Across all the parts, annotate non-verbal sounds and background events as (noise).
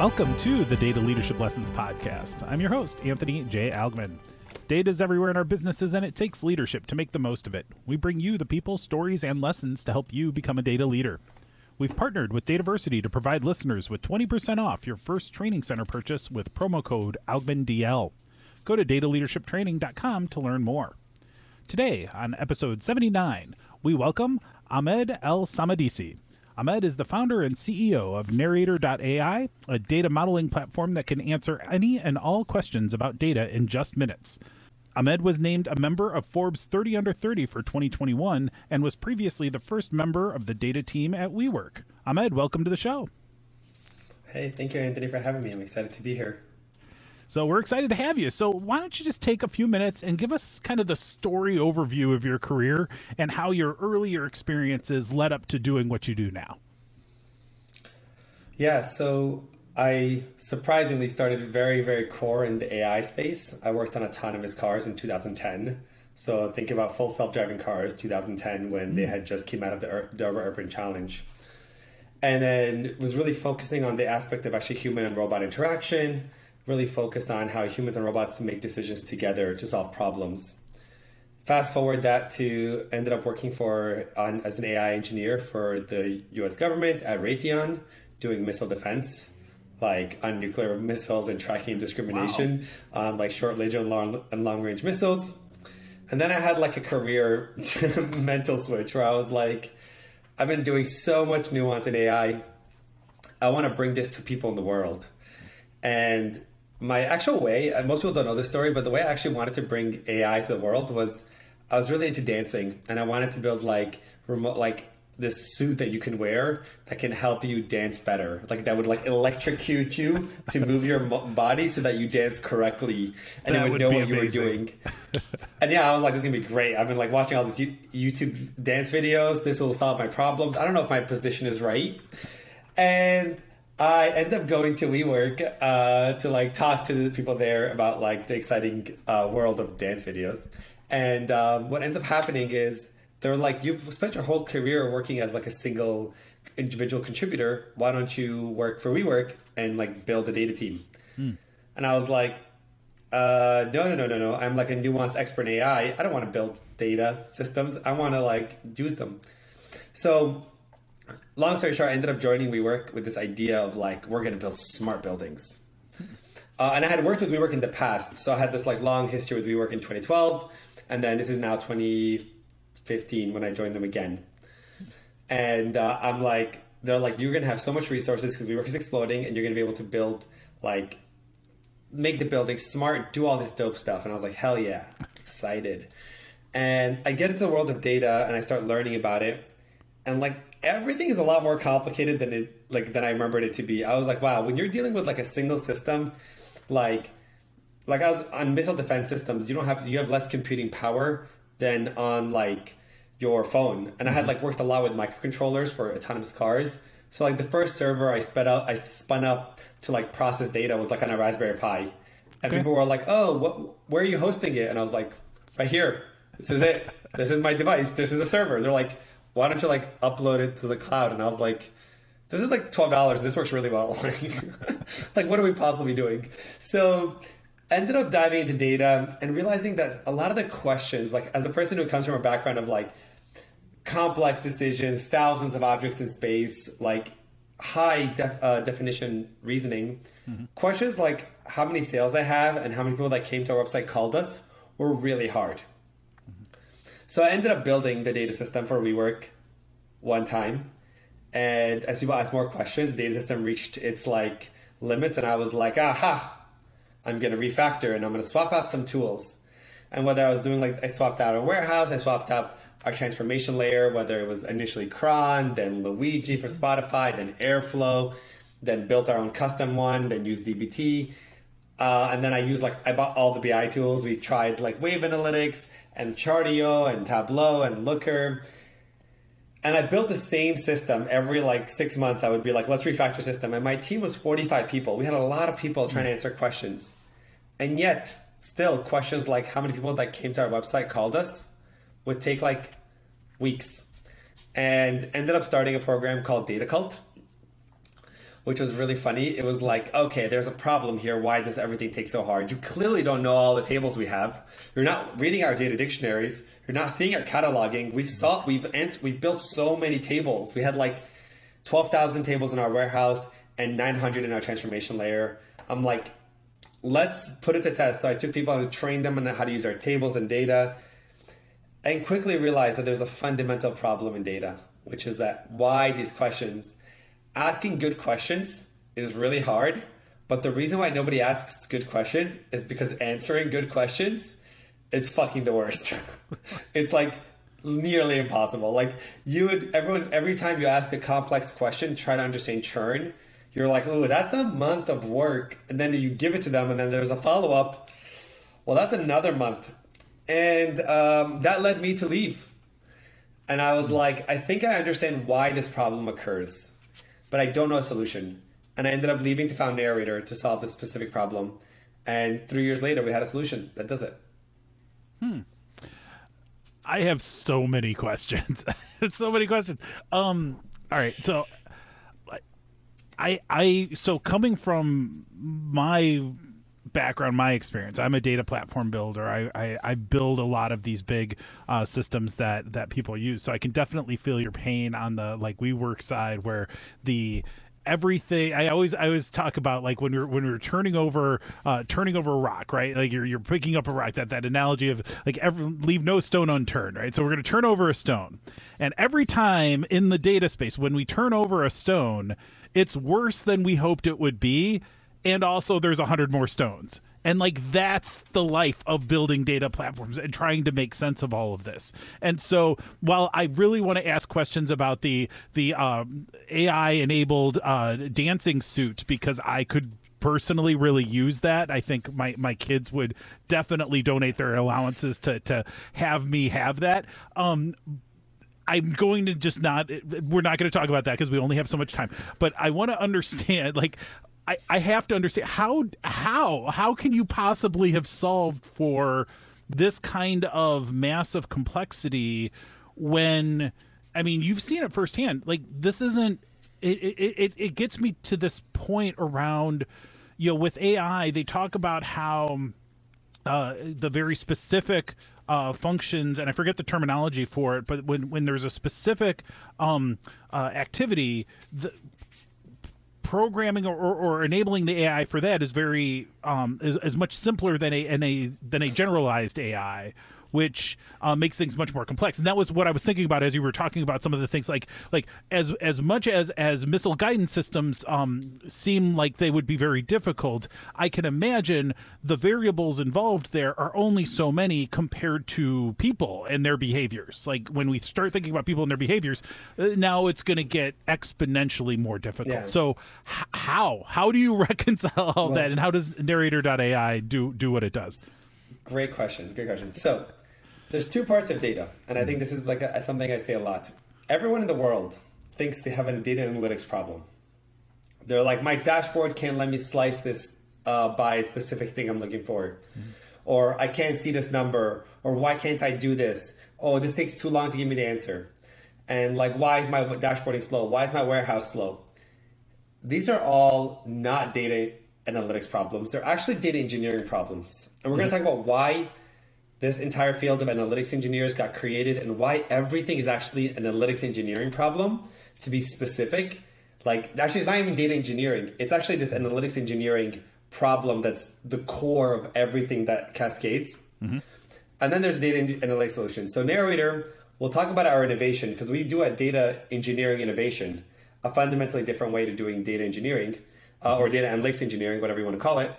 Welcome to the Data Leadership Lessons Podcast. I'm your host, Anthony J. Algmin. Data is everywhere in our businesses, and it takes leadership to make the most of it. We bring you the people, stories, and lessons to help you become a data leader. We've partnered with Dataversity to provide listeners with 20% off your first training center purchase with promo code ALGMINDL. Go to dataleadershiptraining.com to learn more. Today, on episode 79, we welcome Ahmed Elsamadisi. Ahmed is the founder and CEO of Narrator.ai, a data modeling platform that can answer any and all questions about data in just minutes. Ahmed was named a member of Forbes 30 Under 30 for 2021 and was previously the first member of the data team at WeWork. Ahmed, welcome to the show. Hey, thank you, Anthony, for having me. I'm excited to be here. So we're excited to have you. So why don't you just take a few minutes and give us kind of the story overview of your career and how your earlier experiences led up to doing what you do now? Yeah, so I surprisingly started very, very core in the AI space. I worked on autonomous cars in 2010. So think about full self-driving cars, 2010, when mm. they had just came out of the DARPA Urban Challenge. And then was really focusing on the aspect of actually human and robot interaction, really focused on how humans and robots make decisions together to solve problems. Fast forward that to ended up working for on, as an AI engineer for the U.S. government at Raytheon, doing missile defense like on nuclear (laughs) missiles and tracking discrimination wow. on like short range and long and long range missiles. And then I had like a career (laughs) mental switch where I was like, I've been doing so much nuance in AI. I want to bring this to people in the world. And my actual way, uh, most people don't know this story, but the way I actually wanted to bring AI to the world was I was really into dancing and I wanted to build like remote like this suit that you can wear that can help you dance better. Like that would like electrocute you to move your body so that you dance correctly and that would, would know what amazing. you were doing. and yeah, I was like, this is gonna be great. I've been like watching all these YouTube dance videos. This will solve my problems. I don't know if my position is right. And I end up going to WeWork uh, to like talk to the people there about like the exciting uh, world of dance videos. And um, what ends up happening is they're like, you've spent your whole career working as like a single individual contributor. Why don't you work for WeWork and like build a data team? Hmm. And I was like, uh, no, no, no, no, no. I'm like a nuanced expert in AI. I don't want to build data systems. I want to like use them. So, long story short, I ended up joining WeWork with this idea of like we're going to build smart buildings. Uh, and I had worked with WeWork in the past, so I had this like long history with WeWork in 2012, and then this is now 2015 when I joined them again. And uh, I'm like, they're like, you're gonna have so much resources because WeWork is exploding, and you're gonna be able to build like make the building smart, do all this dope stuff. And I was like, hell yeah, excited. And I get into the world of data and I start learning about it. And like everything is a lot more complicated than it like than I remembered it to be. I was like, wow, when you're dealing with like a single system, like like I was on missile defense systems, you don't have you have less computing power than on like your phone. And I had mm-hmm. like worked a lot with microcontrollers for autonomous cars. So like the first server I sped up, I spun up to like process data was like on a Raspberry Pi, and okay. people were like, "Oh, what? Where are you hosting it?" And I was like, "Right here. This is it. this is my device. This is a server." They're like, "Why don't you like upload it to the cloud?" And I was like, "This is like twelve dollars. This works really well. (laughs) like, what are we possibly doing?" So ended up diving into data and realizing that a lot of the questions, like as a person who comes from a background of like complex decisions, thousands of objects in space, like high def, uh, definition reasoning, mm-hmm. questions like how many sales I have and how many people that came to our website called us were really hard. So I ended up building the data system for WeWork one time. And as people asked more questions, the data system reached its like limits, and I was like, aha, I'm going to refactor and I'm going to swap out some tools. And whether I was doing like, I swapped out a warehouse, I swapped out our transformation layer, whether it was initially Cron, then Luigi for Spotify, then Airflow, then built our own custom one, then used DBT. Uh, and then I used like, I bought all the BI tools. We tried like Wave Analytics and Chartio and Tableau and Looker. And I built the same system every like six months. I would be like, let's refactor system. And my team was 45 people. We had a lot of people trying to hmm. answer questions. And yet, still, questions like how many people that came to our website called us would take like weeks. And ended up starting a program called Data Cult, which was really funny. It was like, okay, there's a problem here. Why does everything take so hard? You clearly don't know all the tables we have. You're not reading our data dictionaries. You're not seeing our cataloging. We've saw we've we've built so many tables. We had like twelve thousand tables in our warehouse and nine hundred in our transformation layer. I'm like, let's put it to test. So I took people and trained them on how to use our tables and data, and quickly realized that there's a fundamental problem in data, which is that why these questions asking good questions is really hard. But the reason why nobody asks good questions is because answering good questions is fucking the worst. (laughs) it's like nearly impossible. Like you would everyone every time you ask a complex question, try to understand churn, you're like, oh, that's a month of work. And then you give it to them and then there's a follow-up. Well, that's another month. And um, that led me to leave. And I was like, I think I understand why this problem occurs but I don't know a solution. And I ended up leaving to found Narrator to solve this specific problem. And three years later, we had a solution that does it. Hmm. I have so many questions. (laughs) so many questions. Um. All right. So, I I so coming from my background, my experience. I'm a data platform builder. I, I, I build a lot of these big uh, systems that that people use. So I can definitely feel your pain on the like WeWork side, where the everything i always i always talk about like when you're when you're turning over uh turning over a rock right like you're you're picking up a rock that that analogy of like every, leave no stone unturned right so we're going to turn over a stone and every time in the data space when we turn over a stone it's worse than we hoped it would be and also there's a hundred more stones and like that's the life of building data platforms and trying to make sense of all of this and so while i really want to ask questions about the the um, ai enabled uh, dancing suit because i could personally really use that i think my my kids would definitely donate their allowances to to have me have that um I'm going to just not. We're not going to talk about that because we only have so much time. But I want to understand, (laughs) like, I, I have to understand how how how can you possibly have solved for this kind of massive complexity when I mean you've seen it firsthand. Like this isn't it it, it, gets me to this point around you know with AI they talk about how uh, the very specific uh, functions, and I forget the terminology for it, but when, when there's a specific um, uh, activity, the, programming or, or, enabling the AI for that is very um, is, is much simpler than a, than a than a generalized AI which uh, makes things much more complex. And that was what I was thinking about as you were talking about some of the things like like as as much as as missile guidance systems um, seem like they would be very difficult. I can imagine the variables involved there are only so many compared to people and their behaviors. Like when we start thinking about people and their behaviors, uh, now it's going to get exponentially more difficult. Yeah. So h- how how do you (laughs) reconcile all well, that, and how does Narrator.ai do do what it does? Great question. Great question. So there's two parts of data, and I think this is like a, something I say a lot. Everyone in the world thinks they have a data analytics problem. They're like, my dashboard can't let me slice this uh, by a specific thing I'm looking for, mm-hmm. or I can't see this number, or why can't I do this? Oh, this takes too long to give me the answer, and like, why is my dashboarding slow? Why is my warehouse slow? These are all not data analytics problems. They're actually data engineering problems, and we're mm-hmm. going to talk about why this entire field of analytics engineers got created and why everything is actually an analytics engineering problem to be specific like actually it's not even data engineering. It's actually this analytics engineering problem that's the core of everything that cascades. Mm-hmm. and then there's data analytics solutions. So narrator we'll talk about our innovation because we do a data engineering innovation a fundamentally different way to doing data engineering uh, or data analytics engineering whatever you want to call it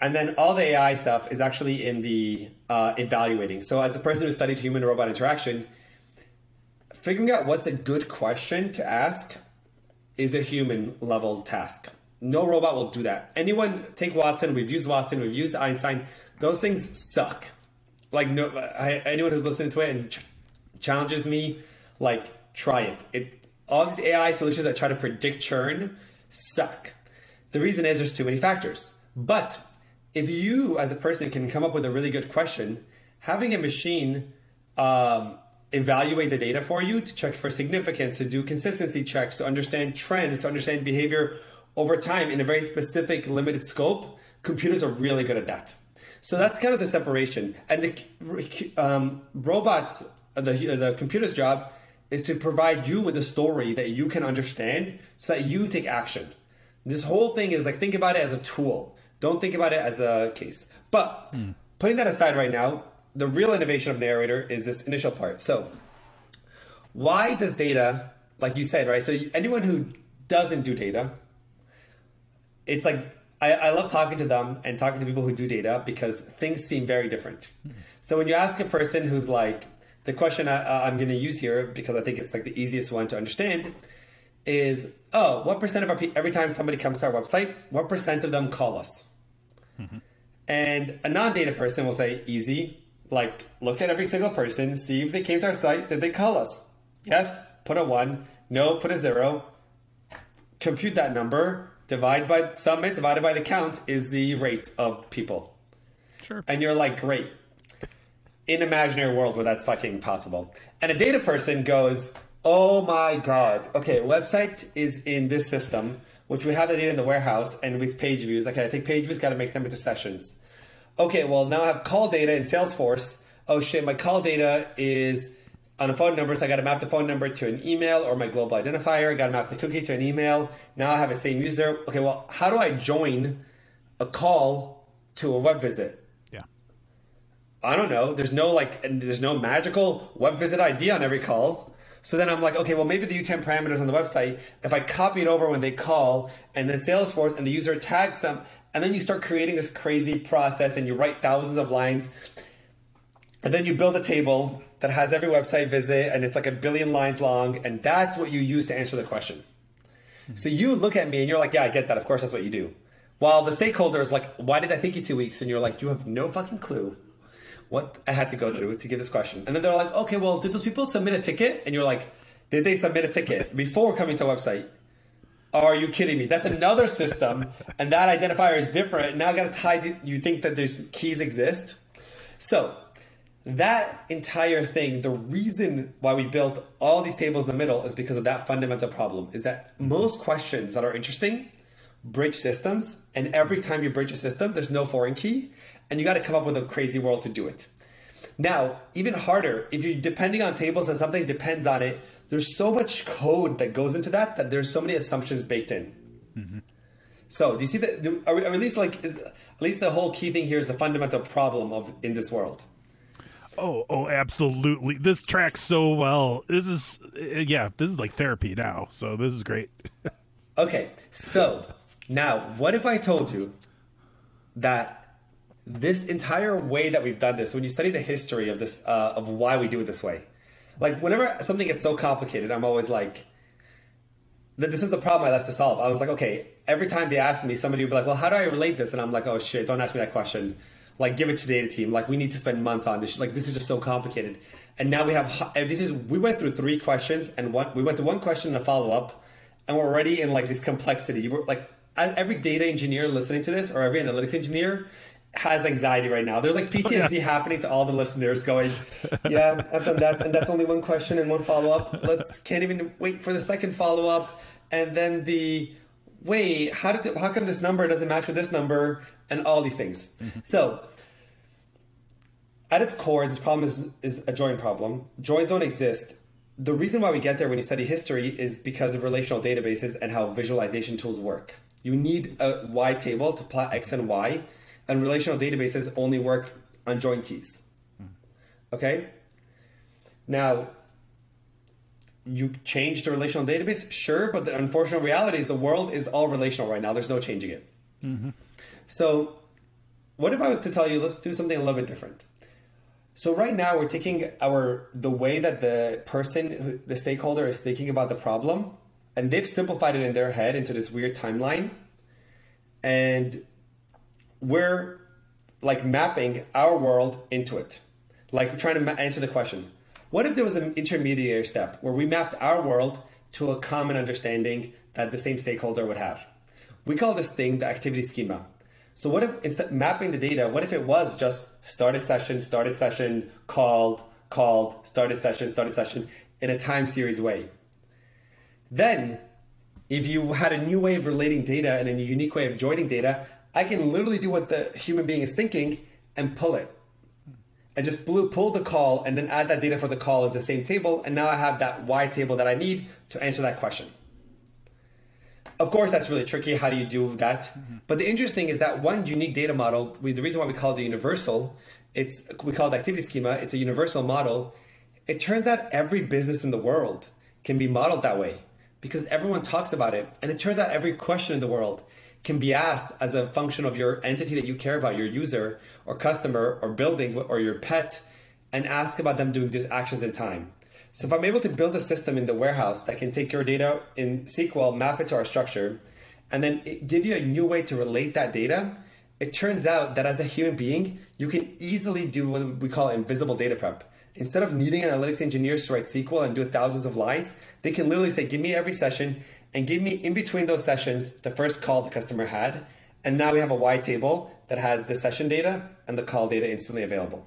and then all the AI stuff is actually in the uh, evaluating. So, as a person who studied human robot interaction, figuring out what's a good question to ask is a human level task. No robot will do that. Anyone take Watson, we've used Watson, we've used Einstein, those things suck. Like, no, I, anyone who's listening to it and ch- challenges me, like, try it. it. All these AI solutions that try to predict churn suck. The reason is there's too many factors. But if you as a person can come up with a really good question, having a machine um, evaluate the data for you, to check for significance, to do consistency checks, to understand trends, to understand behavior over time in a very specific, limited scope. Computers are really good at that. So that's kind of the separation. And the um, robots, the, the computer's job is to provide you with a story that you can understand so that you take action. This whole thing is like, think about it as a tool. Don't think about it as a case. But mm. putting that aside right now, the real innovation of narrator is this initial part. So, why does data, like you said, right? So, anyone who doesn't do data, it's like I, I love talking to them and talking to people who do data because things seem very different. Mm-hmm. So, when you ask a person who's like, the question I, I'm going to use here because I think it's like the easiest one to understand is, oh, what percent of our every time somebody comes to our website, what percent of them call us? Mm-hmm. And a non-data person will say, easy, like look at every single person, see if they came to our site, did they call us? Yes, put a one. No, put a zero. Compute that number. Divide by submit divided by the count is the rate of people. Sure. And you're like, great. In imaginary world where that's fucking possible. And a data person goes, oh my god. Okay, website is in this system, which we have the data in the warehouse, and with page views. Okay, I think page views, got to make them into sessions okay, well, now I have call data in Salesforce. Oh shit, my call data is on a phone number, so I got to map the phone number to an email or my global identifier. I got to map the cookie to an email. Now I have a same user. Okay, well, how do I join a call to a web visit? Yeah. I don't know. There's no like, there's no magical web visit ID on every call. So then I'm like, okay, well, maybe the UTM parameters on the website, if I copy it over when they call and then Salesforce and the user tags them, and then you start creating this crazy process and you write thousands of lines. And then you build a table that has every website visit and it's like a billion lines long. And that's what you use to answer the question. So you look at me and you're like, yeah, I get that. Of course, that's what you do. While the stakeholder is like, why did I take you two weeks? And you're like, you have no fucking clue what I had to go through to give this question. And then they're like, okay, well, did those people submit a ticket? And you're like, did they submit a ticket before coming to a website? Are you kidding me? That's another system, and that identifier is different. Now I got to tie. The, you think that there's keys exist? So that entire thing, the reason why we built all these tables in the middle is because of that fundamental problem. Is that most questions that are interesting bridge systems, and every time you bridge a system, there's no foreign key, and you got to come up with a crazy world to do it. Now, even harder, if you're depending on tables and something depends on it, there's so much code that goes into that that there's so many assumptions baked in. Mm-hmm. So, do you see that? Are, we, are at least like is, at least the whole key thing here is the fundamental problem of in this world. Oh, oh, absolutely! This tracks so well. This is, uh, yeah, this is like therapy now. So this is great. (laughs) okay, so now what if I told you that this entire way that we've done this, when you study the history of this, uh, of why we do it this way, like whenever something gets so complicated, I'm always like, that this is the problem I left to solve. I was like, okay, every time they ask me, somebody would be like, well, how do I relate this? And I'm like, oh shit, don't ask me that question. Like, give it to the data team. Like, we need to spend months on this. Like, this is just so complicated. And now we have this is we went through three questions and one we went to one question and a follow up, and we're already in like this complexity. You were like every data engineer listening to this or every analytics engineer has anxiety right now. There's like PTSD oh, yeah. happening to all the listeners going, yeah, I've done that. And that's only one question and one follow up. Let's can't even wait for the second follow up. And then the wait, how did the, how come this number doesn't match with this number and all these things. Mm-hmm. So at its core, this problem is, is a join problem. Joins don't exist. The reason why we get there when you study history is because of relational databases and how visualization tools work. You need a wide table to plot X and Y and relational databases only work on join keys. Okay? Now, you change the relational database, sure, but the unfortunate reality is the world is all relational right now. There's no changing it. Mm-hmm. So, what if I was to tell you, let's do something a little bit different? So right now we're taking our the way that the person, the stakeholder, is thinking about the problem, and they've simplified it in their head into this weird timeline, and we're like mapping our world into it. Like we're trying to ma- answer the question what if there was an intermediary step where we mapped our world to a common understanding that the same stakeholder would have? We call this thing the activity schema. So what if instead mapping the data, what if it was just started session, started session, called, called, started session, started session in a time series way. Then, if you had a new way of relating data and a unique way of joining data, I can literally do what the human being is thinking and pull it. And just pull the call and then add that data for the call into the same table. And now I have that wide table that I need to answer that question. Of course, that's really tricky. How do you do that? Mm-hmm. But the interesting thing is that one unique data model, we, the reason why we call it universal, it's we call it activity schema, it's a universal model. It turns out every business in the world can be modeled that way because everyone talks about it. And it turns out every question in the world can be asked as a function of your entity that you care about, your user or customer or building or your pet, and ask about them doing these actions in time. So if I'm able to build a system in the warehouse that can take your data in SQL, map it to our structure, and then give you a new way to relate that data, it turns out that as a human being, you can easily do what we call invisible data prep. Instead of needing analytics engineers to write SQL and do thousands of lines, they can literally say, give me every session and give me in between those sessions the first call the customer had. And now we have a wide table that has the session data and the call data instantly available.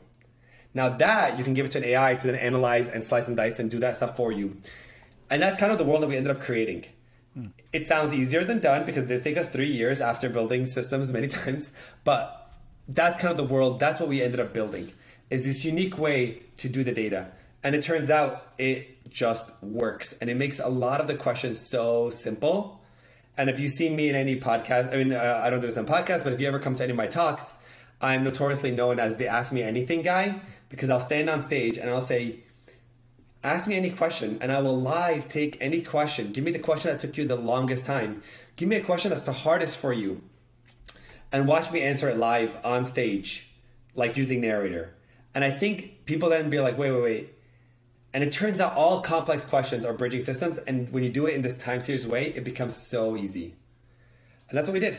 Now that you can give it to an AI to then analyze and slice and dice and do that stuff for you. And that's kind of the world that we ended up creating. Hmm. It sounds easier than done because this takes us three years after building systems many (laughs) times, but that's kind of the world. That's what we ended up building is this unique way to do the data. And it turns out it just works and it makes a lot of the questions so simple. And if you've seen me in any podcast, I mean, uh, I don't do this on podcasts, but if you ever come to any of my talks, I'm notoriously known as the Ask Me Anything guy because I'll stand on stage and I'll say, Ask me any question and I will live take any question. Give me the question that took you the longest time. Give me a question that's the hardest for you and watch me answer it live on stage, like using narrator. And I think people then be like, wait, wait, wait. And it turns out all complex questions are bridging systems. And when you do it in this time series way, it becomes so easy. And that's what we did.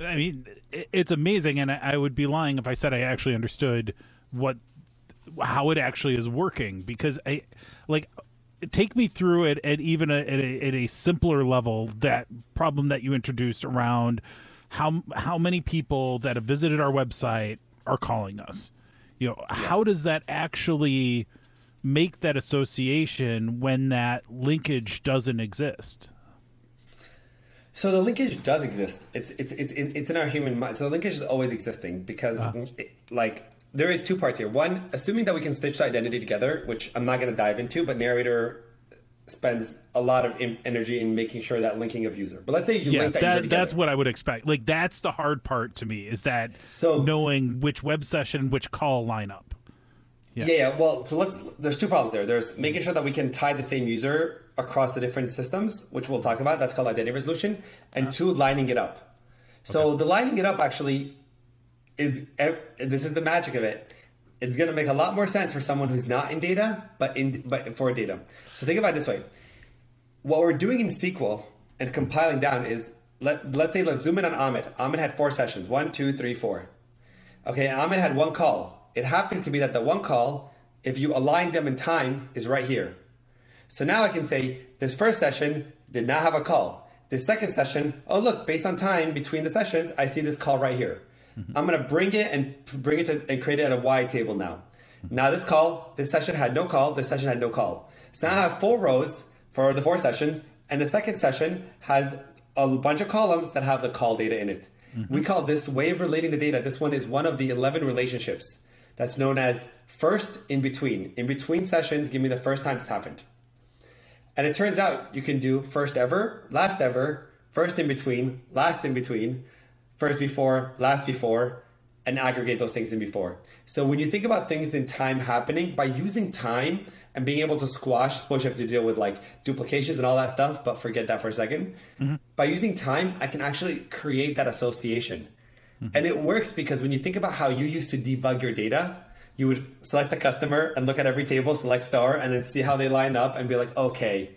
I mean, it's amazing. And I would be lying if I said I actually understood what how it actually is working because I like take me through it at even a, at, a, at a simpler level that problem that you introduced around how how many people that have visited our website are calling us you know yeah. how does that actually make that association when that linkage doesn't exist so the linkage does exist it's it's it's it's in our human mind so the linkage is always existing because uh. it, like there is two parts here. One, assuming that we can stitch the identity together, which I'm not going to dive into, but narrator spends a lot of in- energy in making sure that linking of user. But let's say you yeah, link that, that that's what I would expect. Like that's the hard part to me is that so knowing which web session, which call line up. Yeah. yeah, yeah. Well, so let's. There's two problems there. There's making sure that we can tie the same user across the different systems, which we'll talk about. That's called identity resolution, and uh-huh. two, lining it up. So okay. the lining it up actually is this is the magic of it. It's going to make a lot more sense for someone who's not in data, but in but for data. So think about it this way: what we're doing in SQL and compiling down is let let's say let's zoom in on Ahmed. Ahmed had four sessions: one, two, three, four. Okay, Ahmed had one call. It happened to be that the one call, if you align them in time, is right here. So now I can say this first session did not have a call. This second session, oh look, based on time between the sessions, I see this call right here. Mm-hmm. I'm going to bring it and bring it to, and create it at a wide table now. Mm-hmm. Now this call, this session had no call, this session had no call. So now I have four rows for the four sessions, and the second session has a bunch of columns that have the call data in it. Mm-hmm. We call this way of relating the data. This one is one of the 11 relationships that's known as first in between. In between sessions, give me the first time this happened. And it turns out you can do first ever, last ever, first in between, last in between, first before, last before, and aggregate those things in before. So when you think about things in time happening, by using time and being able to squash, suppose you have to deal with like duplications and all that stuff, but forget that for a 2nd mm-hmm. By using time, I can actually create that association. Mm-hmm. And it works because when you think about how you used to debug your data, you would select a customer and look at every table, select star, and then see how they line up and be like, okay,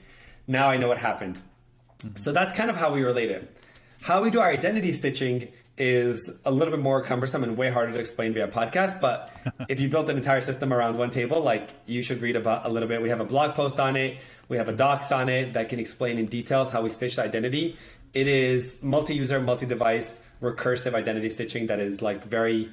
now I know what happened. Mm-hmm. So that's kind of how we relate it. How we do our identity stitching is a little bit more cumbersome and way harder to explain via podcast. But (laughs) if you built an entire system around one table, like you should read about a little bit. We have a blog post on it. We have a docs on it that can explain in details how we stitch the identity. It is multi-user, multi-device, recursive identity stitching that is like very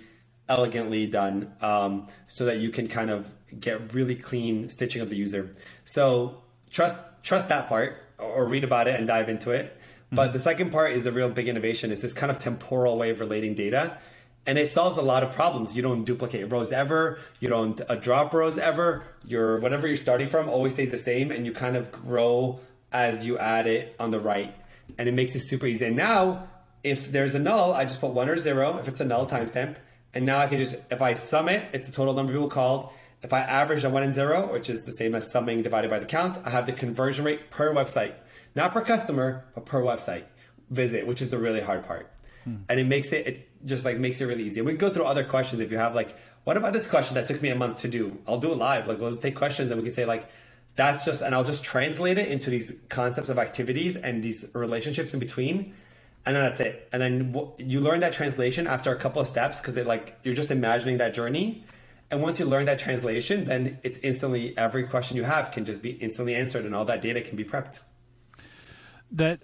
elegantly done um, so that you can kind of get really clean stitching of the user. So trust trust that part or read about it and dive into it. But the second part is a real big innovation. Is this kind of temporal way of relating data, and it solves a lot of problems. You don't duplicate rows ever. You don't uh, drop rows ever. Your whatever you're starting from always stays the same, and you kind of grow as you add it on the right, and it makes it super easy. And now, if there's a null, I just put one or zero. If it's a null timestamp, and now I can just if I sum it, it's the total number of people called. If I average the one and zero, which is the same as summing divided by the count, I have the conversion rate per website not per customer, but per website visit, which is the really hard part. Hmm. And it makes it, it just like makes it really easy. And We can go through other questions if you have like, what about this question that took me a month to do? I'll do it live. Like let's take questions and we can say like, that's just, and I'll just translate it into these concepts of activities and these relationships in between. And then that's it. And then you learn that translation after a couple of steps because it like, you're just imagining that journey. And once you learn that translation, then it's instantly every question you have can just be instantly answered and all that data can be prepped that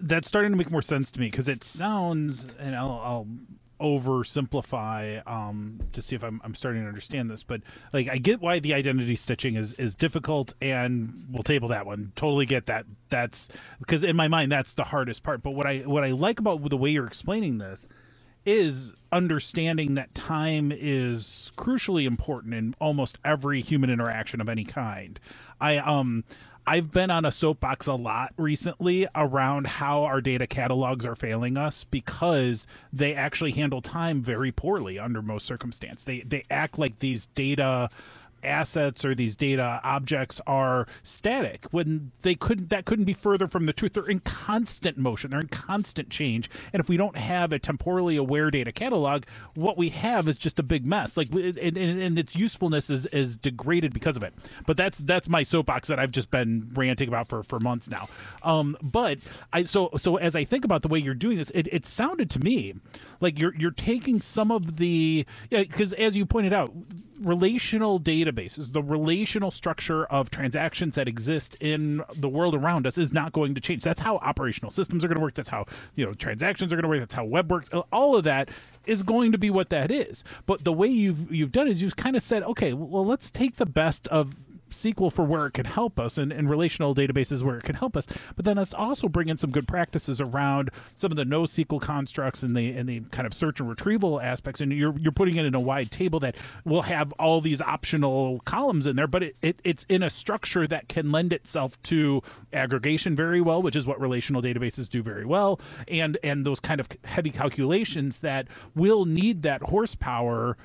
that's starting to make more sense to me because it sounds, and I'll, I'll oversimplify um, to see if I'm, I'm starting to understand this, but like I get why the identity stitching is is difficult, and we'll table that one. Totally get that. That's because in my mind that's the hardest part. But what I what I like about the way you're explaining this is understanding that time is crucially important in almost every human interaction of any kind. I um I've been on a soapbox a lot recently around how our data catalogs are failing us because they actually handle time very poorly under most circumstances. They they act like these data assets or these data objects are static when they couldn't that couldn't be further from the truth. They're in constant motion. They're in constant change. And if we don't have a temporally aware data catalog what we have is just a big mess. Like and, and its usefulness is is degraded because of it. But that's that's my soapbox that i've just been ranting about for for months now. Um but i so so as i think about the way you're doing this it, it sounded to me like you're you're taking some of the yeah because as you pointed out relational databases, the relational structure of transactions that exist in the world around us is not going to change. That's how operational systems are going to work. That's how you know transactions are going to work. That's how web works. All of that is going to be what that is. But the way you've you've done is you've kind of said, okay, well, let's take the best of SQL for where it can help us and, and relational databases where it can help us. But then let's also bring in some good practices around some of the NoSQL constructs and the and the kind of search and retrieval aspects. And you're you're putting it in a wide table that will have all these optional columns in there, but it, it it's in a structure that can lend itself to aggregation very well, which is what relational databases do very well, and and those kind of heavy calculations that will need that horsepower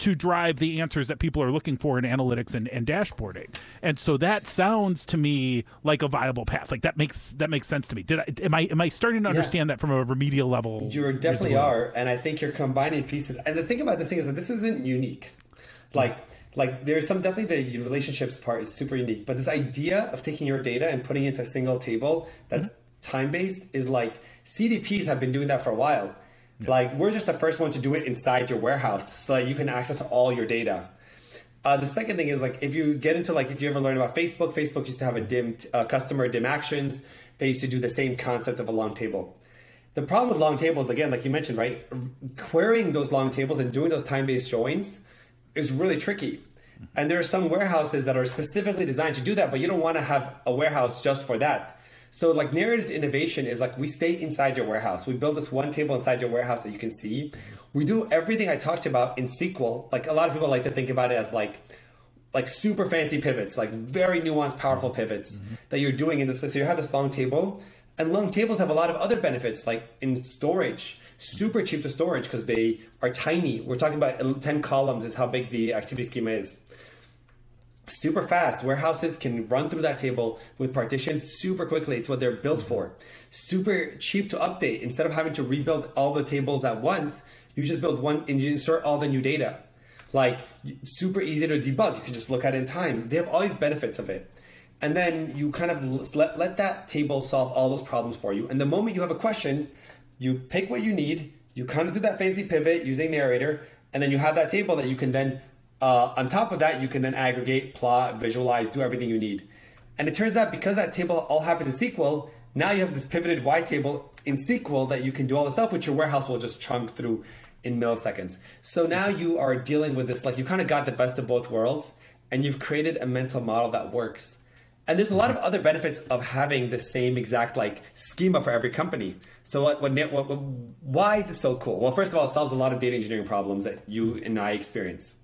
to drive the answers that people are looking for in analytics and, and dashboarding. And so that sounds to me like a viable path. Like that makes that makes sense to me. Did I am I am I starting to understand yeah. that from a remedial level? You definitely are, and I think you're combining pieces. And the thing about this thing is that this isn't unique. Like like there's some definitely the relationships part is super unique, but this idea of taking your data and putting it into a single table that's mm-hmm. time based is like CDPs have been doing that for a while yeah. Like we're just the first one to do it inside your warehouse so that you can access all your data. Uh, the second thing is like if you get into like if you ever learn about Facebook, Facebook used to have a dim uh, customer dim actions. They used to do the same concept of a long table. The problem with long tables, again, like you mentioned, right, querying those long tables and doing those time-based joins is really tricky. And there are some warehouses that are specifically designed to do that, but you don't want to have a warehouse just for that. So like Narrator's innovation is like we stay inside your warehouse. We build this one table inside your warehouse that you can see. We do everything I talked about in SQL. Like a lot of people like to think about it as like like super fancy pivots, like very nuanced, powerful pivots mm-hmm. that you're doing in this. So you have this long table, and long tables have a lot of other benefits, like in storage, super cheap to storage because they are tiny. We're talking about 10 columns is how big the activity schema is super fast. Warehouses can run through that table with partitions super quickly. It's what they're built for. Super cheap to update. Instead of having to rebuild all the tables at once, you just build one and you insert all the new data. Like super easy to debug. You can just look at it in time. They have all these benefits of it. And then you kind of let, let that table solve all those problems for you. And the moment you have a question, you pick what you need, you kind of do that fancy pivot using narrator, and then you have that table that you can then uh, on top of that, you can then aggregate, plot, visualize, do everything you need. And it turns out because that table all happens in SQL, now you have this pivoted wide table in SQL that you can do all the stuff, which your warehouse will just chunk through in milliseconds. So now you are dealing with this, like you kind of got the best of both worlds and you've created a mental model that works. And there's a lot of other benefits of having the same exact like schema for every company. So what, what, what, what why is it so cool? Well, first of all, it solves a lot of data engineering problems that you and I experience.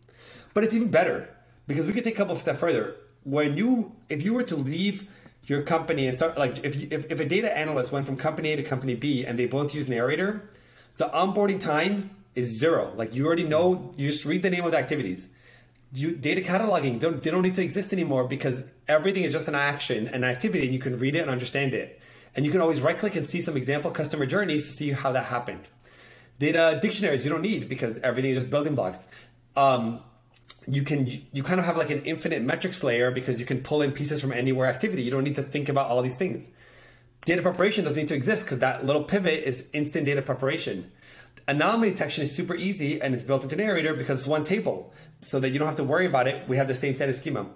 But it's even better because we could take a couple of steps further. When you, if you were to leave your company and start like if, you, if if a data analyst went from company A to company B and they both use Narrator, the onboarding time is zero. Like you already know, you just read the name of the activities. You, data cataloging don't, they don't need to exist anymore because everything is just an action, an activity, and you can read it and understand it. And you can always right click and see some example customer journeys to see how that happened. Data dictionaries you don't need because everything is just building blocks. Um, you can you kind of have like an infinite metrics layer because you can pull in pieces from anywhere activity. You don't need to think about all these things. Data preparation doesn't need to exist because that little pivot is instant data preparation. Anomaly detection is super easy and it's built into Narrator because it's one table, so that you don't have to worry about it. We have the same standard schema.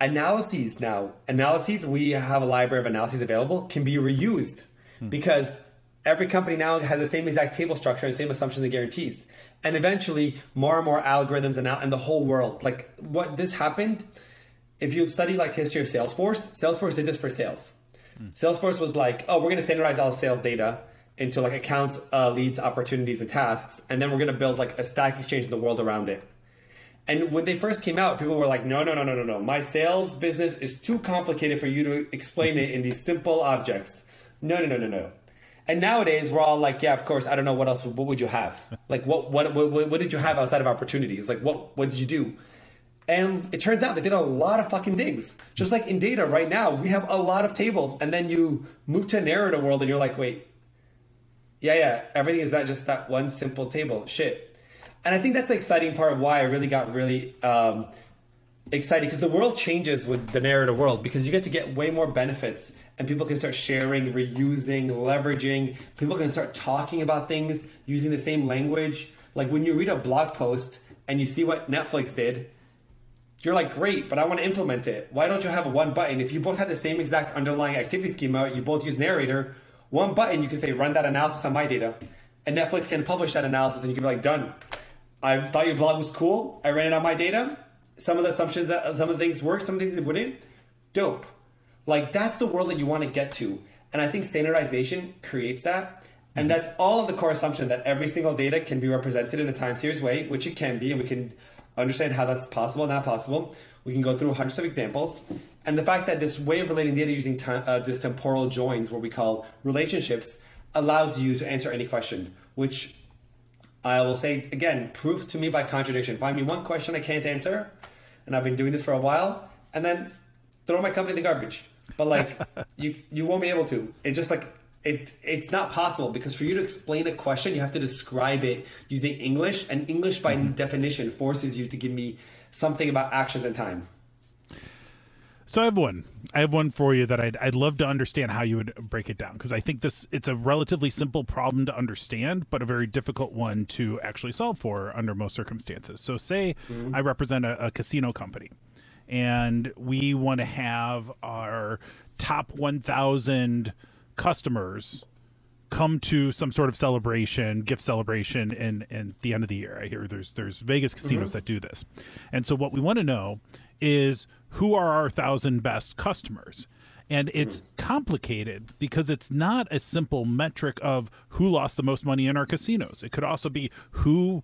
Analyses now, analyses, we have a library of analyses available, can be reused hmm. because every company now has the same exact table structure and same assumptions and guarantees and eventually more and more algorithms and out in the whole world. Like what this happened, if you study like the history of Salesforce, Salesforce did this for sales. Mm. Salesforce was like, oh, we're going to standardize all sales data into like accounts, uh, leads, opportunities, and tasks, and then we're going to build like a stack exchange in the world around it. And when they first came out, people were like, no, no, no, no, no, no. My sales business is too complicated for you to explain it in these simple objects. No, no, no, no, no. And nowadays, we're all like, yeah, of course. I don't know what else. What would you have? Like, what what what, what did you have outside of opportunities? Like, what what did you do? And it turns out they did a lot of fucking things. Just like in data right now, we have a lot of tables, and then you move to a narrative world, and you're like, wait, yeah, yeah, everything is not just that one simple table. Shit. And I think that's the exciting part of why I really got really um, excited because the world changes with the narrative world because you get to get way more benefits and people can start sharing, reusing, leveraging. People can start talking about things using the same language. Like when you read a blog post and you see what Netflix did, you're like, great, but I want to implement it. Why don't you have one button? If you both have the same exact underlying activity schema, you both use Narrator, one button, you can say, run that analysis on my data. And Netflix can publish that analysis and you can be like, done. I thought your blog was cool. I ran it on my data. Some of the assumptions, that, some of the things worked, some things wouldn't. Dope. Like that's the world that you want to get to. And I think standardization creates that. And that's all of the core assumption that every single data can be represented in a time series way, which it can be, and we can understand how that's possible, not possible. We can go through hundreds of examples. And the fact that this way of relating data using time, uh, this temporal joins, what we call relationships, allows you to answer any question, which I will say again, proof to me by contradiction. Find me one question I can't answer, and I've been doing this for a while, and then throw my company in the garbage but like (laughs) you you won't be able to. It's just like it it's not possible because for you to explain a question, you have to describe it using English, and English by mm-hmm. definition forces you to give me something about actions and time. So I have one. I have one for you that I'd, I'd love to understand how you would break it down because I think this it's a relatively simple problem to understand, but a very difficult one to actually solve for under most circumstances. So say mm-hmm. I represent a, a casino company and we want to have our top 1000 customers come to some sort of celebration, gift celebration in in the end of the year. I hear there's there's Vegas casinos mm-hmm. that do this. And so what we want to know is who are our 1000 best customers? And it's complicated because it's not a simple metric of who lost the most money in our casinos. It could also be who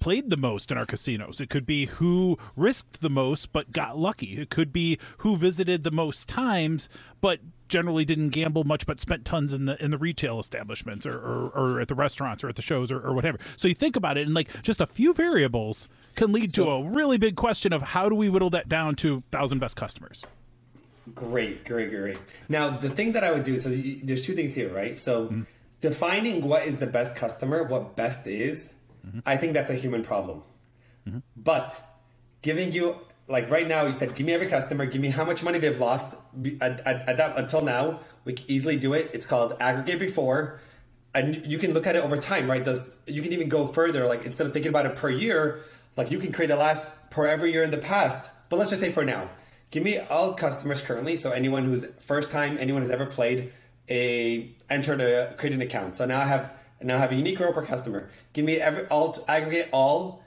played the most in our casinos. It could be who risked the most but got lucky. It could be who visited the most times but generally didn't gamble much but spent tons in the in the retail establishments or, or, or at the restaurants or at the shows or, or, whatever. So you think about it and like just a few variables can lead so, to a really big question of how do we whittle that down to thousand best customers. Great, great, great. Now the thing that I would do so there's two things here, right? So mm-hmm. defining what is the best customer, what best is Mm-hmm. I think that's a human problem. Mm-hmm. But giving you like right now, you said, give me every customer, give me how much money they've lost at, at, at that, until now. We can easily do it. It's called aggregate before, and you can look at it over time, right? Does you can even go further. Like instead of thinking about it per year, like you can create the last per every year in the past. But let's just say for now, give me all customers currently. So anyone who's first time, anyone who's ever played a entered a create an account. So now I have and now have a unique row per customer. Give me every all aggregate all.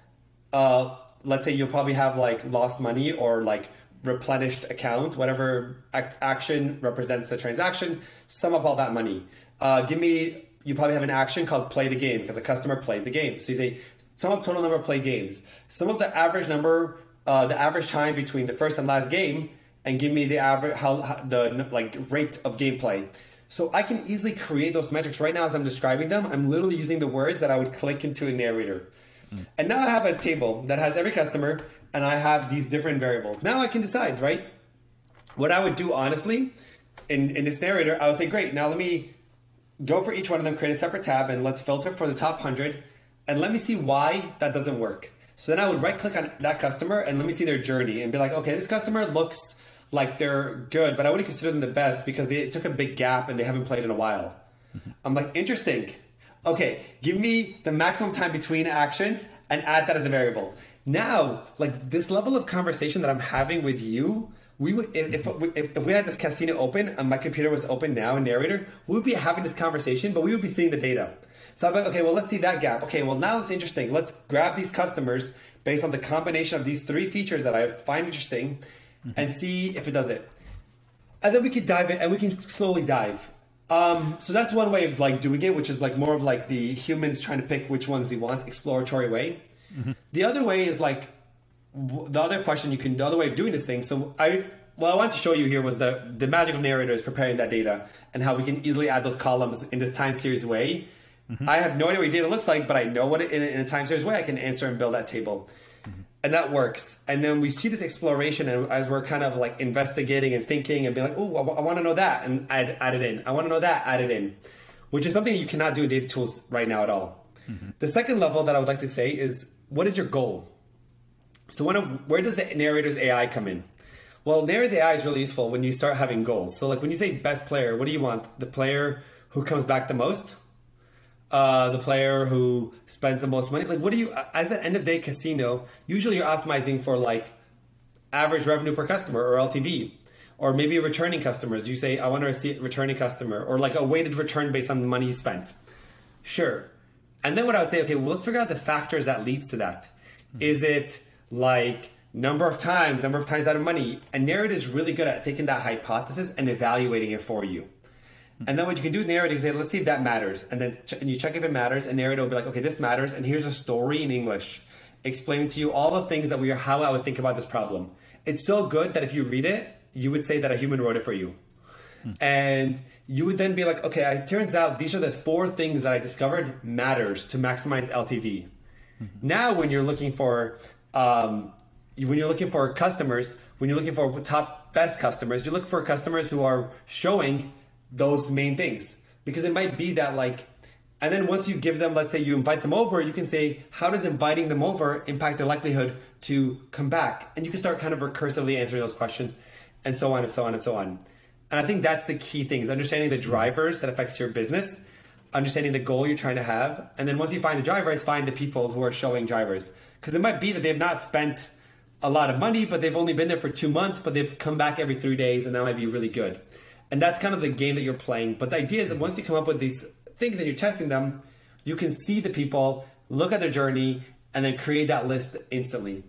Uh, let's say you'll probably have like lost money or like replenished account, whatever ac- action represents the transaction. Sum up all that money. Uh, give me. You probably have an action called play the game because a customer plays the game. So you say sum up total number of play games. Sum up the average number, uh, the average time between the first and last game, and give me the average how, how the like rate of gameplay. So I can easily create those metrics right now as I'm describing them. I'm literally using the words that I would click into a narrator. Mm. And now I have a table that has every customer and I have these different variables. Now I can decide, right? What I would do honestly in, in this narrator, I would say, great, now let me go for each one of them, create a separate tab, and let's filter for the top 100, and let me see why that doesn't work. So then I would right click on that customer and let me see their journey and be like, okay, this customer looks like they're good, but I wouldn't consider them the best because they took a big gap and they haven't played in a while. Mm-hmm. I'm like, interesting. Okay, give me the maximum time between actions and add that as a variable. Now, like this level of conversation that I'm having with you, we would if, if, if we had this casino open and my computer was open now in narrator, we would be having this conversation, but we would be seeing the data. So I'm like, okay, well, let's see that gap. Okay, well, now it's interesting. Let's grab these customers based on the combination of these three features that I find interesting mm-hmm. and see if it does it. And then we could dive in and we can slowly dive. Um, so that's one way of like doing it, which is like more of like the humans trying to pick which ones they want, exploratory way. Mm-hmm. The other way is like the other question you can the other way of doing this thing. So I what I want to show you here was the the magic of narrator is preparing that data and how we can easily add those columns in this time series way. Mm-hmm. I have no idea what data looks like, but I know what it, in, in a time series way I can answer and build that table. And that works. And then we see this exploration, and as we're kind of like investigating and thinking and being like, oh, I, w- I want to know that, and add, add it in. I want to know that, add it in, which is something you cannot do in data tools right now at all. Mm-hmm. The second level that I would like to say is what is your goal? So when, where does the narrator's AI come in? Well, narrator's AI is really useful when you start having goals. So like when you say best player, what do you want? The player who comes back the most? Uh, the player who spends the most money? Like what do you, as the end of day casino, usually you're optimizing for like average revenue per customer or LTV. Or maybe returning customers. You say, I want to see returning customer, or like a weighted return based on the money spent. Sure. And then what I would say, okay, well, let's figure out the factors that leads to that. Mm-hmm. Is it like number of times, number of times out of money? And narrator is really good at taking that hypothesis and evaluating it for you. Mm-hmm. And then what you can do with narrator is say, let's see if that matters. And then ch- and you check if it matters, and narrator will be like, okay, this matters, and here's a story in English explaining to you all the things that we are, how I would think about this problem. It's so good that if you read it, you would say that a human wrote it for you. And you would then be like, okay, it turns out these are the four things that I discovered matters to maximize LTV. Mm-hmm. Now, when you're looking for um, when you're looking for customers, when you're looking for top best customers, you look for customers who are showing those main things because it might be that like and then once you give them let's say you invite them over you can say how does inviting them over impact their likelihood to come back and you can start kind of recursively answering those questions and so on and so on and so on and I think that's the key thing is understanding the drivers that affects your business, understanding the goal you're trying to have. And then once you find the drivers, find the people who are showing drivers. Because it might be that they've not spent a lot of money, but they've only been there for two months, but they've come back every three days, and that might be really good. And that's kind of the game that you're playing. But the idea is that once you come up with these things and you're testing them, you can see the people, look at their journey, and then create that list instantly.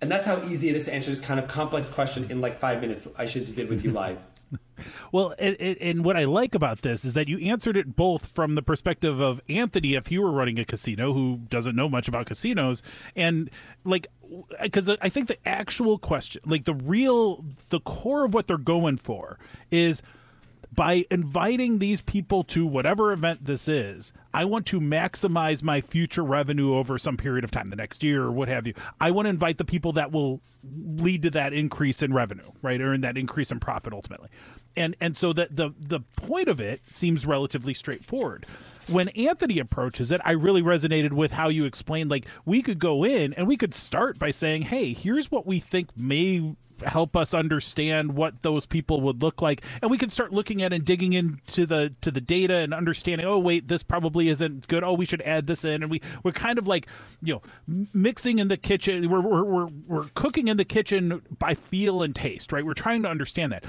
And that's how easy it is to answer this kind of complex question in like five minutes. I should just did with you live. (laughs) Well, and, and, what I like about this is that you answered it both from the perspective of Anthony, if you were running a casino who doesn't know much about casinos, and like, because I think the actual question, like the real, the core of what they're going for is by inviting these people to whatever event this is, I want to maximize my future revenue over some period of time, the next year or what have you. I want to invite the people that will lead to that increase in revenue, right, or in that increase in profit ultimately. And and so that the the point of it seems relatively straightforward. When Anthony approaches it, I really resonated with how you explained like we could go in and we could start by saying, "Hey, here's what we think may help us understand what those people would look like. And we can start looking at and digging into the to the data and understanding oh wait this probably isn't good. Oh we should add this in. And we we're kind of like you know mixing in the kitchen. We're we're we're, we're cooking in the kitchen by feel and taste right? We're trying to understand that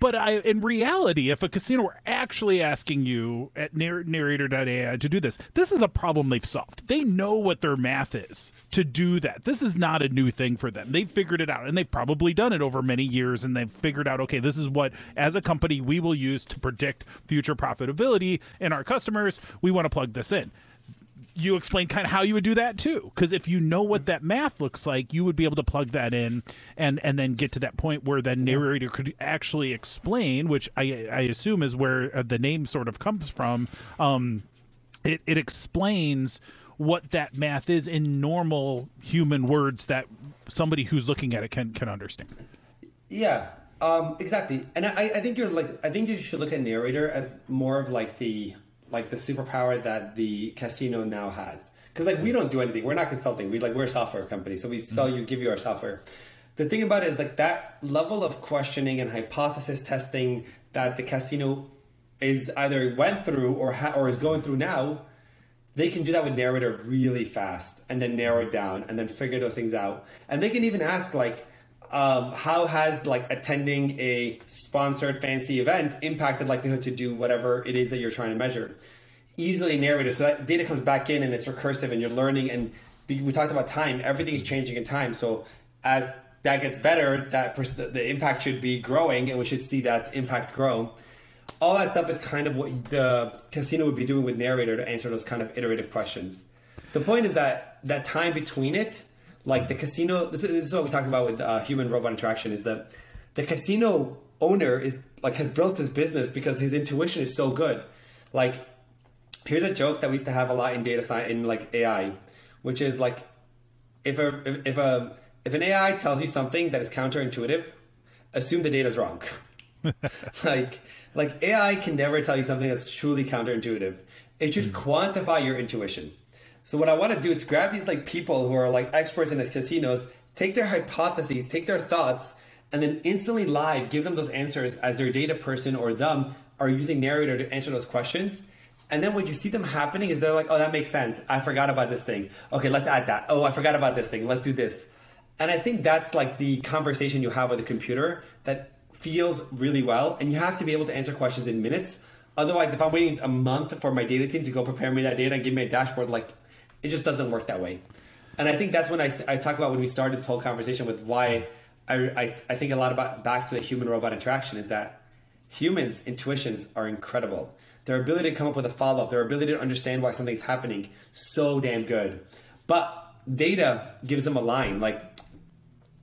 but I, in reality, if a casino were actually asking you at narr- narrator.ai to do this, this is a problem they've solved. They know what their math is to do that. This is not a new thing for them. They've figured it out, and they've probably done it over many years, and they've figured out, okay, this is what, as a company, we will use to predict future profitability in our customers. We want to plug this in you explain kind of how you would do that too. Because if you know what that math looks like you would be able to plug that in and and then get to that point where the narrator could actually explain which i i assume is where uh, the name sort of comes from um it it explains what that math is in normal human words that somebody who's looking at it can can understand. Yeah um exactly. And i i think you're like i think you should look at narrator as more of like the like the superpower that the casino now has. Because like we mm. don't do anything. We're not consulting. We like we're a software company, so we mm. sell you, give you our software. The thing about it is like that level of questioning and hypothesis testing that the casino is either went through or ha- or is going through now. They can do that with narrator really fast and then narrow it down and then figure those things out. And they can even ask like, um, how has like attending a sponsored fancy event impacted likelihood to do whatever it is that you're trying to measure? Easily narrated so that data comes back in and it's recursive and you're learning and we talked about time. Everything is changing in time. So as that gets better that pers- the impact should be growing and we should see that impact grow. All that stuff is kind of what the casino would be doing with narrator to answer those kind of iterative questions. The point is that that time between it like the casino this is, this is what we talked about with uh, human robot interaction is that the casino owner is like has built his business because his intuition is so good. Like here's a joke that we used to have a lot in data science in like ai which is like if a if, if a if an ai tells you something that is counterintuitive assume the data is wrong. (laughs) Like like ai can never tell you something that's truly counterintuitive. It should mm. quantify your intuition so what I want to do is grab these like people who are like experts in the casinos, take their hypotheses, take their thoughts, and then instantly live give them those answers as their data person or them are using narrator to answer those questions. And then what you see them happening is they're like, oh, that makes sense. I forgot about this thing. Okay, let's add that. Oh, I forgot about this thing. Let's do this. And I think that's like the conversation you have with a computer that feels really well. And you have to be able to answer questions in minutes. Otherwise, if I'm waiting a month for my data team to go prepare me that data and give me a dashboard, like it just doesn't work that way. And I think that's when I, I talk about when we started this whole conversation with why I, I, I think a lot about back to the human robot interaction is that humans' intuitions are incredible. Their ability to come up with a follow up, their ability to understand why something's happening, so damn good. But data gives them a line. Like,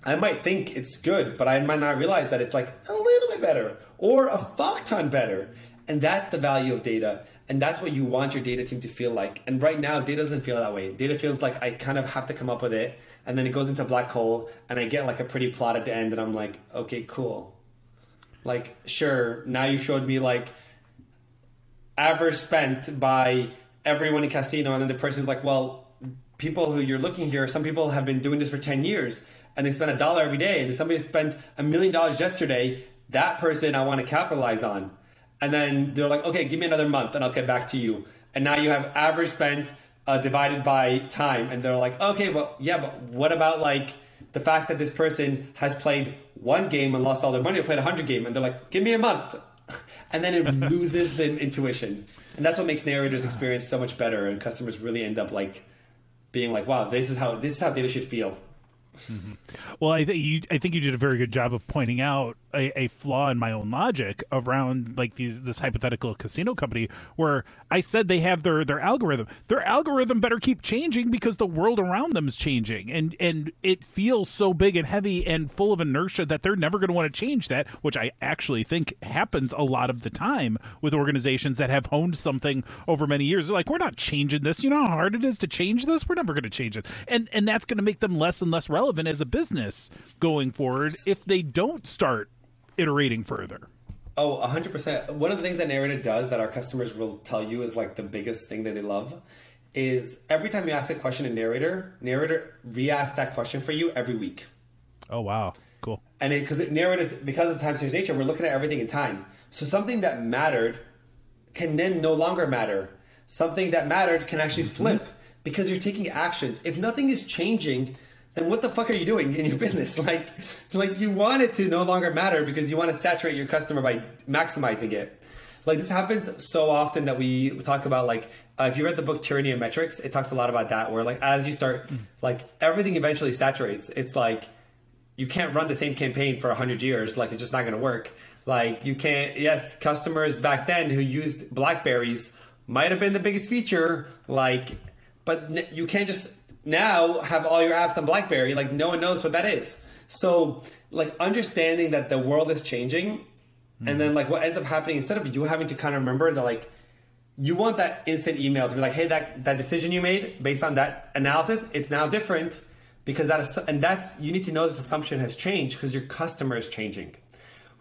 I might think it's good, but I might not realize that it's like a little bit better or a fuck ton better. And that's the value of data. And that's what you want your data team to feel like. And right now, data doesn't feel that way. Data feels like I kind of have to come up with it. And then it goes into a black hole and I get like a pretty plot at the end. And I'm like, okay, cool. Like, sure, now you showed me like average spent by everyone in casino. And then the person's like, well, people who you're looking here, some people have been doing this for 10 years and they spend a dollar every day. And somebody spent a million dollars yesterday. That person I want to capitalize on and then they're like, okay, give me another month and I'll get back to you. And now you have average spent uh, divided by time, and they're like, okay, well, yeah, but what about like the fact that this person has played one game and lost all their money, or played a hundred game, and they're like, give me a month, (laughs) and then it (laughs) loses the intuition, and that's what makes narrators' experience so much better, and customers really end up like being like, wow, this is how this is how data should feel. Mm-hmm. (laughs) Well, I think you I think you did a very good job of pointing out a, a, flaw in my own logic around like these this hypothetical casino company where I said they have their their algorithm. Their algorithm better keep changing because the world around them is changing, and and it feels so big and heavy and full of inertia that they're never going to want to change that. Which I actually think happens a lot of the time with organizations that have honed something over many years. They're like, we're not changing this. You know how hard it is to change this. We're never going to change it, and and that's going to make them less and less relevant as a business going forward if they don't start iterating further. Oh, 100%. One of the things that Narrator does that our customers will tell you is like the biggest thing that they love is every time you ask a question in Narrator, Narrator re-asks that question for you every week. Oh, wow. Cool. And because it, Narrator, because of the time series nature, we're looking at everything in time. So something that mattered can then no longer matter. Something that mattered can actually mm-hmm. flip because you're taking actions. If nothing is changing, then what the fuck are you doing in your (laughs) business? Like, like you want it to no longer matter because you want to saturate your customer by maximizing it. Like this happens so often that we talk about like uh, if you read the book Tyranny of Metrics, it talks a lot about that. Where like as you start, like everything eventually saturates. It's like you can't run the same campaign for 100 years like it's just not going to work like you can't yes customers back then who used blackberries might have been the biggest feature like but you can't just now have all your apps on blackberry like no one knows what that is so like understanding that the world is changing mm-hmm. and then like what ends up happening instead of you having to kind of remember that like you want that instant email to be like hey that that decision you made based on that analysis it's now different because that is and that's you need to know this assumption has changed because your customer is changing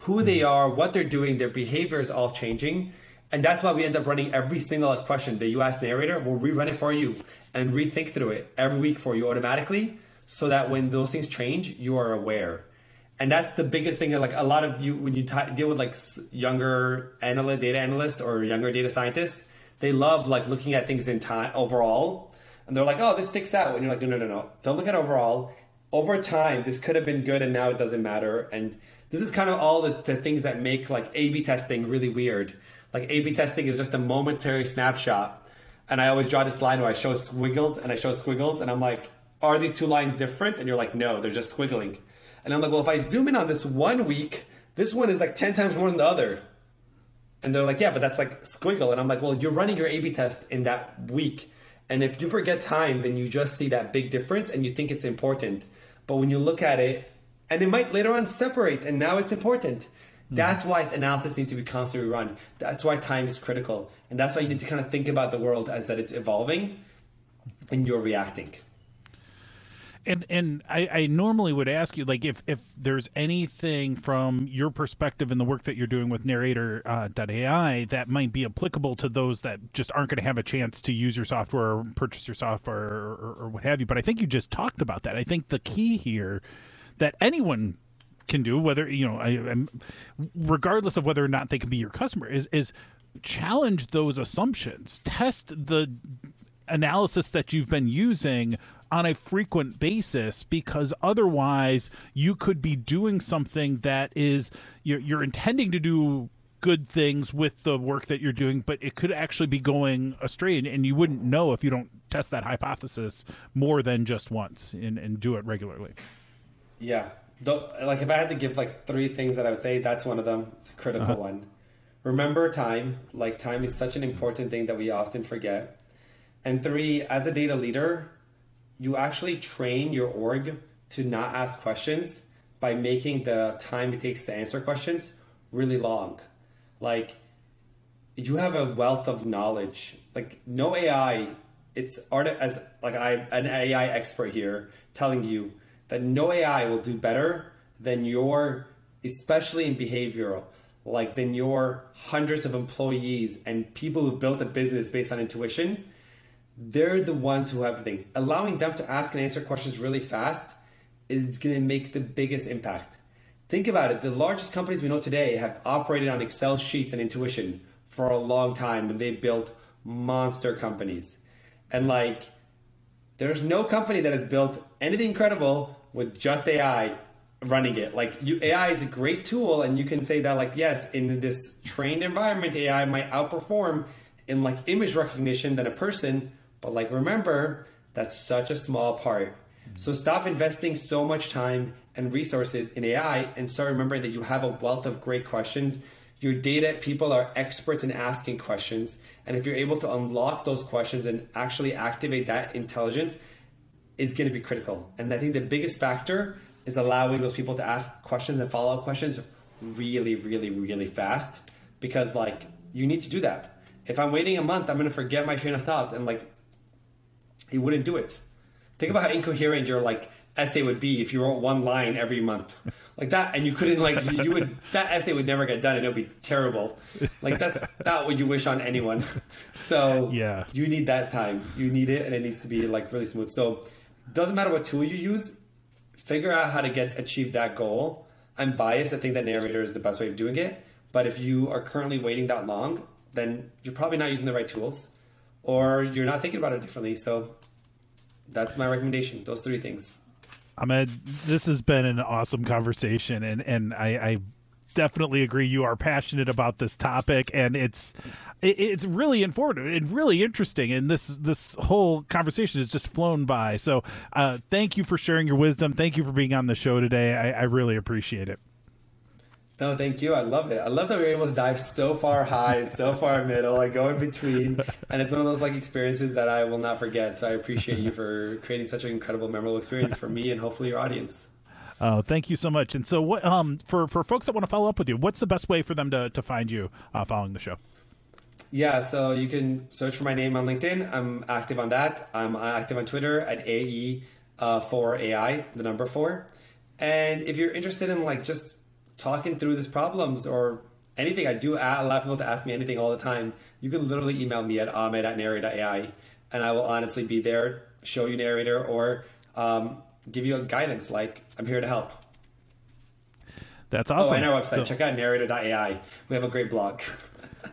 who they mm-hmm. are what they're doing their behavior is all changing and that's why we end up running every single question that you ask narrator will rerun it for you and rethink through it every week for you automatically so that when those things change you are aware and that's the biggest thing that like a lot of you when you t- deal with like younger analyst data analysts or younger data scientists they love like looking at things in time overall and they're like, oh, this sticks out. And you're like, no, no, no, no. Don't look at overall. Over time, this could have been good and now it doesn't matter. And this is kind of all the, the things that make like A B testing really weird. Like A B testing is just a momentary snapshot. And I always draw this line where I show squiggles and I show squiggles and I'm like, are these two lines different? And you're like, no, they're just squiggling. And I'm like, well, if I zoom in on this one week, this one is like 10 times more than the other. And they're like, yeah, but that's like squiggle. And I'm like, well, you're running your A B test in that week. And if you forget time, then you just see that big difference and you think it's important. But when you look at it, and it might later on separate, and now it's important. Mm-hmm. That's why analysis needs to be constantly run. That's why time is critical. And that's why you need to kind of think about the world as that it's evolving and you're reacting and and I, I normally would ask you like if if there's anything from your perspective in the work that you're doing with narrator uh, that might be applicable to those that just aren't going to have a chance to use your software or purchase your software or, or, or what have you but i think you just talked about that i think the key here that anyone can do whether you know I, I'm, regardless of whether or not they can be your customer is is challenge those assumptions test the analysis that you've been using on a frequent basis because otherwise you could be doing something that is you're, you're intending to do good things with the work that you're doing, but it could actually be going astray, and, and you wouldn't know if you don't test that hypothesis more than just once and, and do it regularly. Yeah, like if I had to give like three things that I would say, that's one of them. It's a critical uh-huh. one. Remember time. Like time is such an important thing that we often forget. And three, as a data leader, you actually train your org to not ask questions by making the time it takes to answer questions really long. Like you have a wealth of knowledge. Like no AI, it's art as like I an AI expert here telling you that no AI will do better than your especially in behavioral like than your hundreds of employees and people who built a business based on intuition they're the ones who have things. Allowing them to ask and answer questions really fast is going to make the biggest impact. Think about it. The largest companies we know today have operated on Excel sheets and intuition for a long time and they built monster companies. And like, there's no company that has built anything incredible with just AI running it. Like, you, AI is a great tool, and you can say that, like, yes, in this trained environment, AI might outperform in like image recognition than a person, but like remember, that's such a small part. So stop investing so much time and resources in AI and start remembering that you have a wealth of great questions. Your data people are experts in asking questions. And if you're able to unlock those questions and actually activate that intelligence, it's going to be critical. And I think the biggest factor is allowing those people to ask questions and follow up questions really, really, really fast because like you need to do that. If I'm waiting a month, I'm going to forget my train of thoughts and like he wouldn't do it. Think about how incoherent your like essay would be if you wrote one line every month. Like that and you couldn't like you would that essay would never get done and it would be terrible. Like that's not what you wish on anyone. (laughs) So yeah. you need that time. You need it and it needs to be like really smooth. So doesn't matter what tool you use figure out how to get achieve that goal. I'm biased. I think that narrator is the best way of doing it. But if you are currently waiting that long then you're probably not using the right tools or you're not thinking about it differently. So that's my recommendation. Those three things. Ahmed, this has been an awesome conversation, and and I, I definitely agree. You are passionate about this topic, and it's it, it's really informative and really interesting. And this this whole conversation has just flown by. So, uh, thank you for sharing your wisdom. Thank you for being on the show today. I, I really appreciate it. No, thank you. I love it. I love that we are able to dive so far high and so far middle and go in between. And it's one of those like experiences that I will not forget. So I appreciate you for creating such an incredible, memorable experience for me and hopefully your audience. Oh, thank you so much. And so, what um for for folks that want to follow up with you, what's the best way for them to to find you uh, following the show? Yeah, so you can search for my name on LinkedIn. I'm active on that. I'm active on Twitter at AE uh, for AI, the number four. And if you're interested in like just talking through these problems or anything, I do allow people to ask me anything all the time. You can literally email me at ahmed at narrator.ai and I will honestly be there, show you narrator or um, give you a guidance. Like I'm here to help. That's awesome. Oh, and our website. So, check out narrator.ai. We have a great blog. (laughs)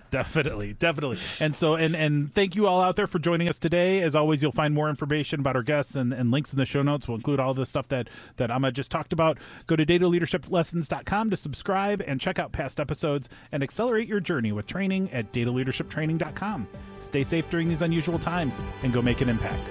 (laughs) definitely definitely. And so and and thank you all out there for joining us today. As always you'll find more information about our guests and, and links in the show notes. We'll include all the stuff that that Ahmed just talked about. Go to dataleadershiplessons.com to subscribe and check out past episodes and accelerate your journey with training at dataleadershiptraining.com stay safe during these unusual times and go make an impact